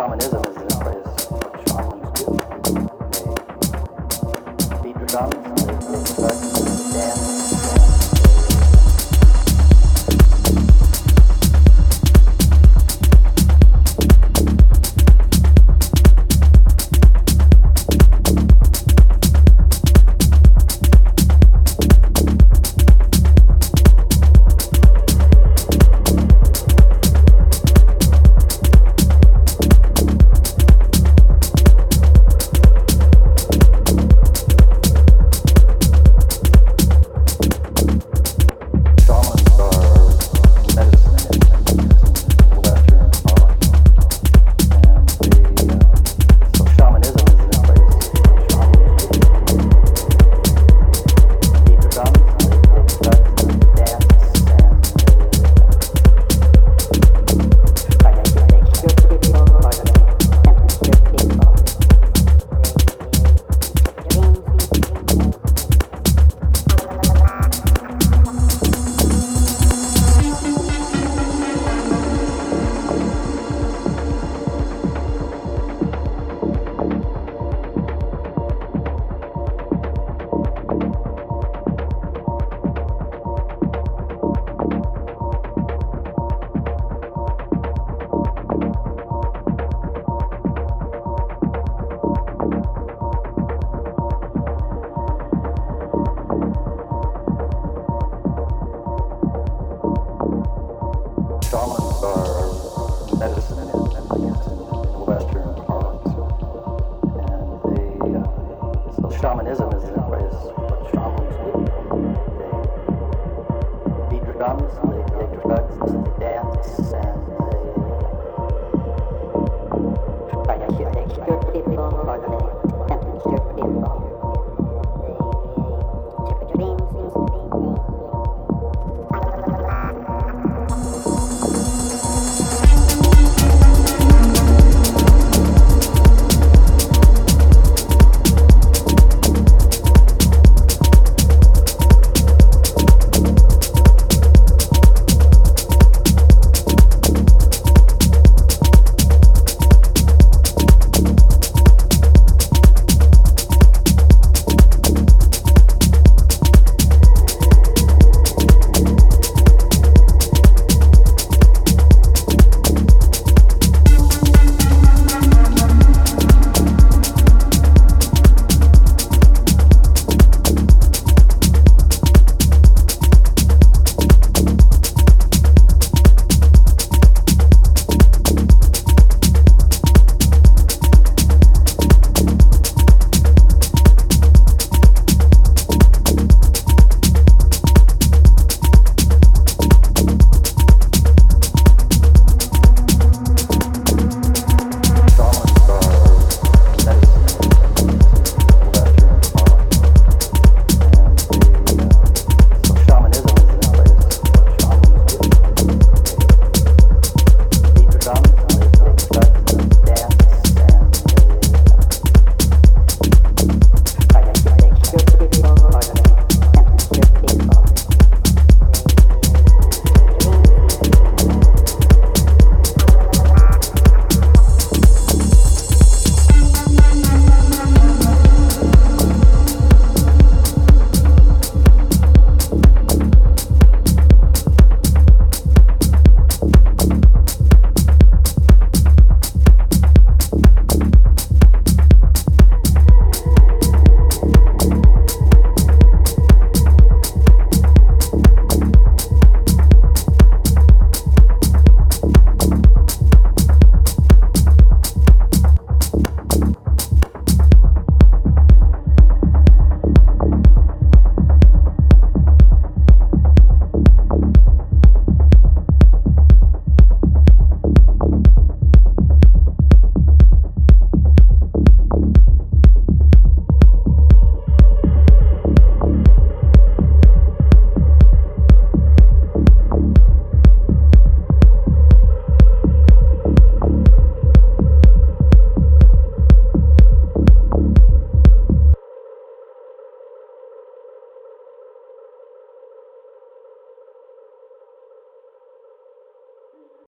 shamanism. drums, they, they drugs, they dance, and